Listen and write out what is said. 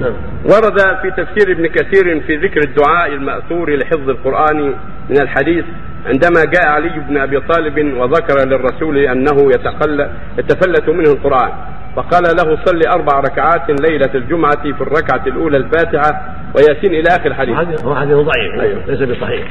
نعم. ورد في تفسير ابن كثير في ذكر الدعاء المأثور لحفظ القرآن من الحديث عندما جاء علي بن أبي طالب وذكر للرسول أنه يتقل يتفلت منه القرآن فقال له صل أربع ركعات ليلة الجمعة في الركعة الأولى الفاتحة وياسين إلى آخر الحديث. هو حديث ضعيف أيوه. ليس بصحيح.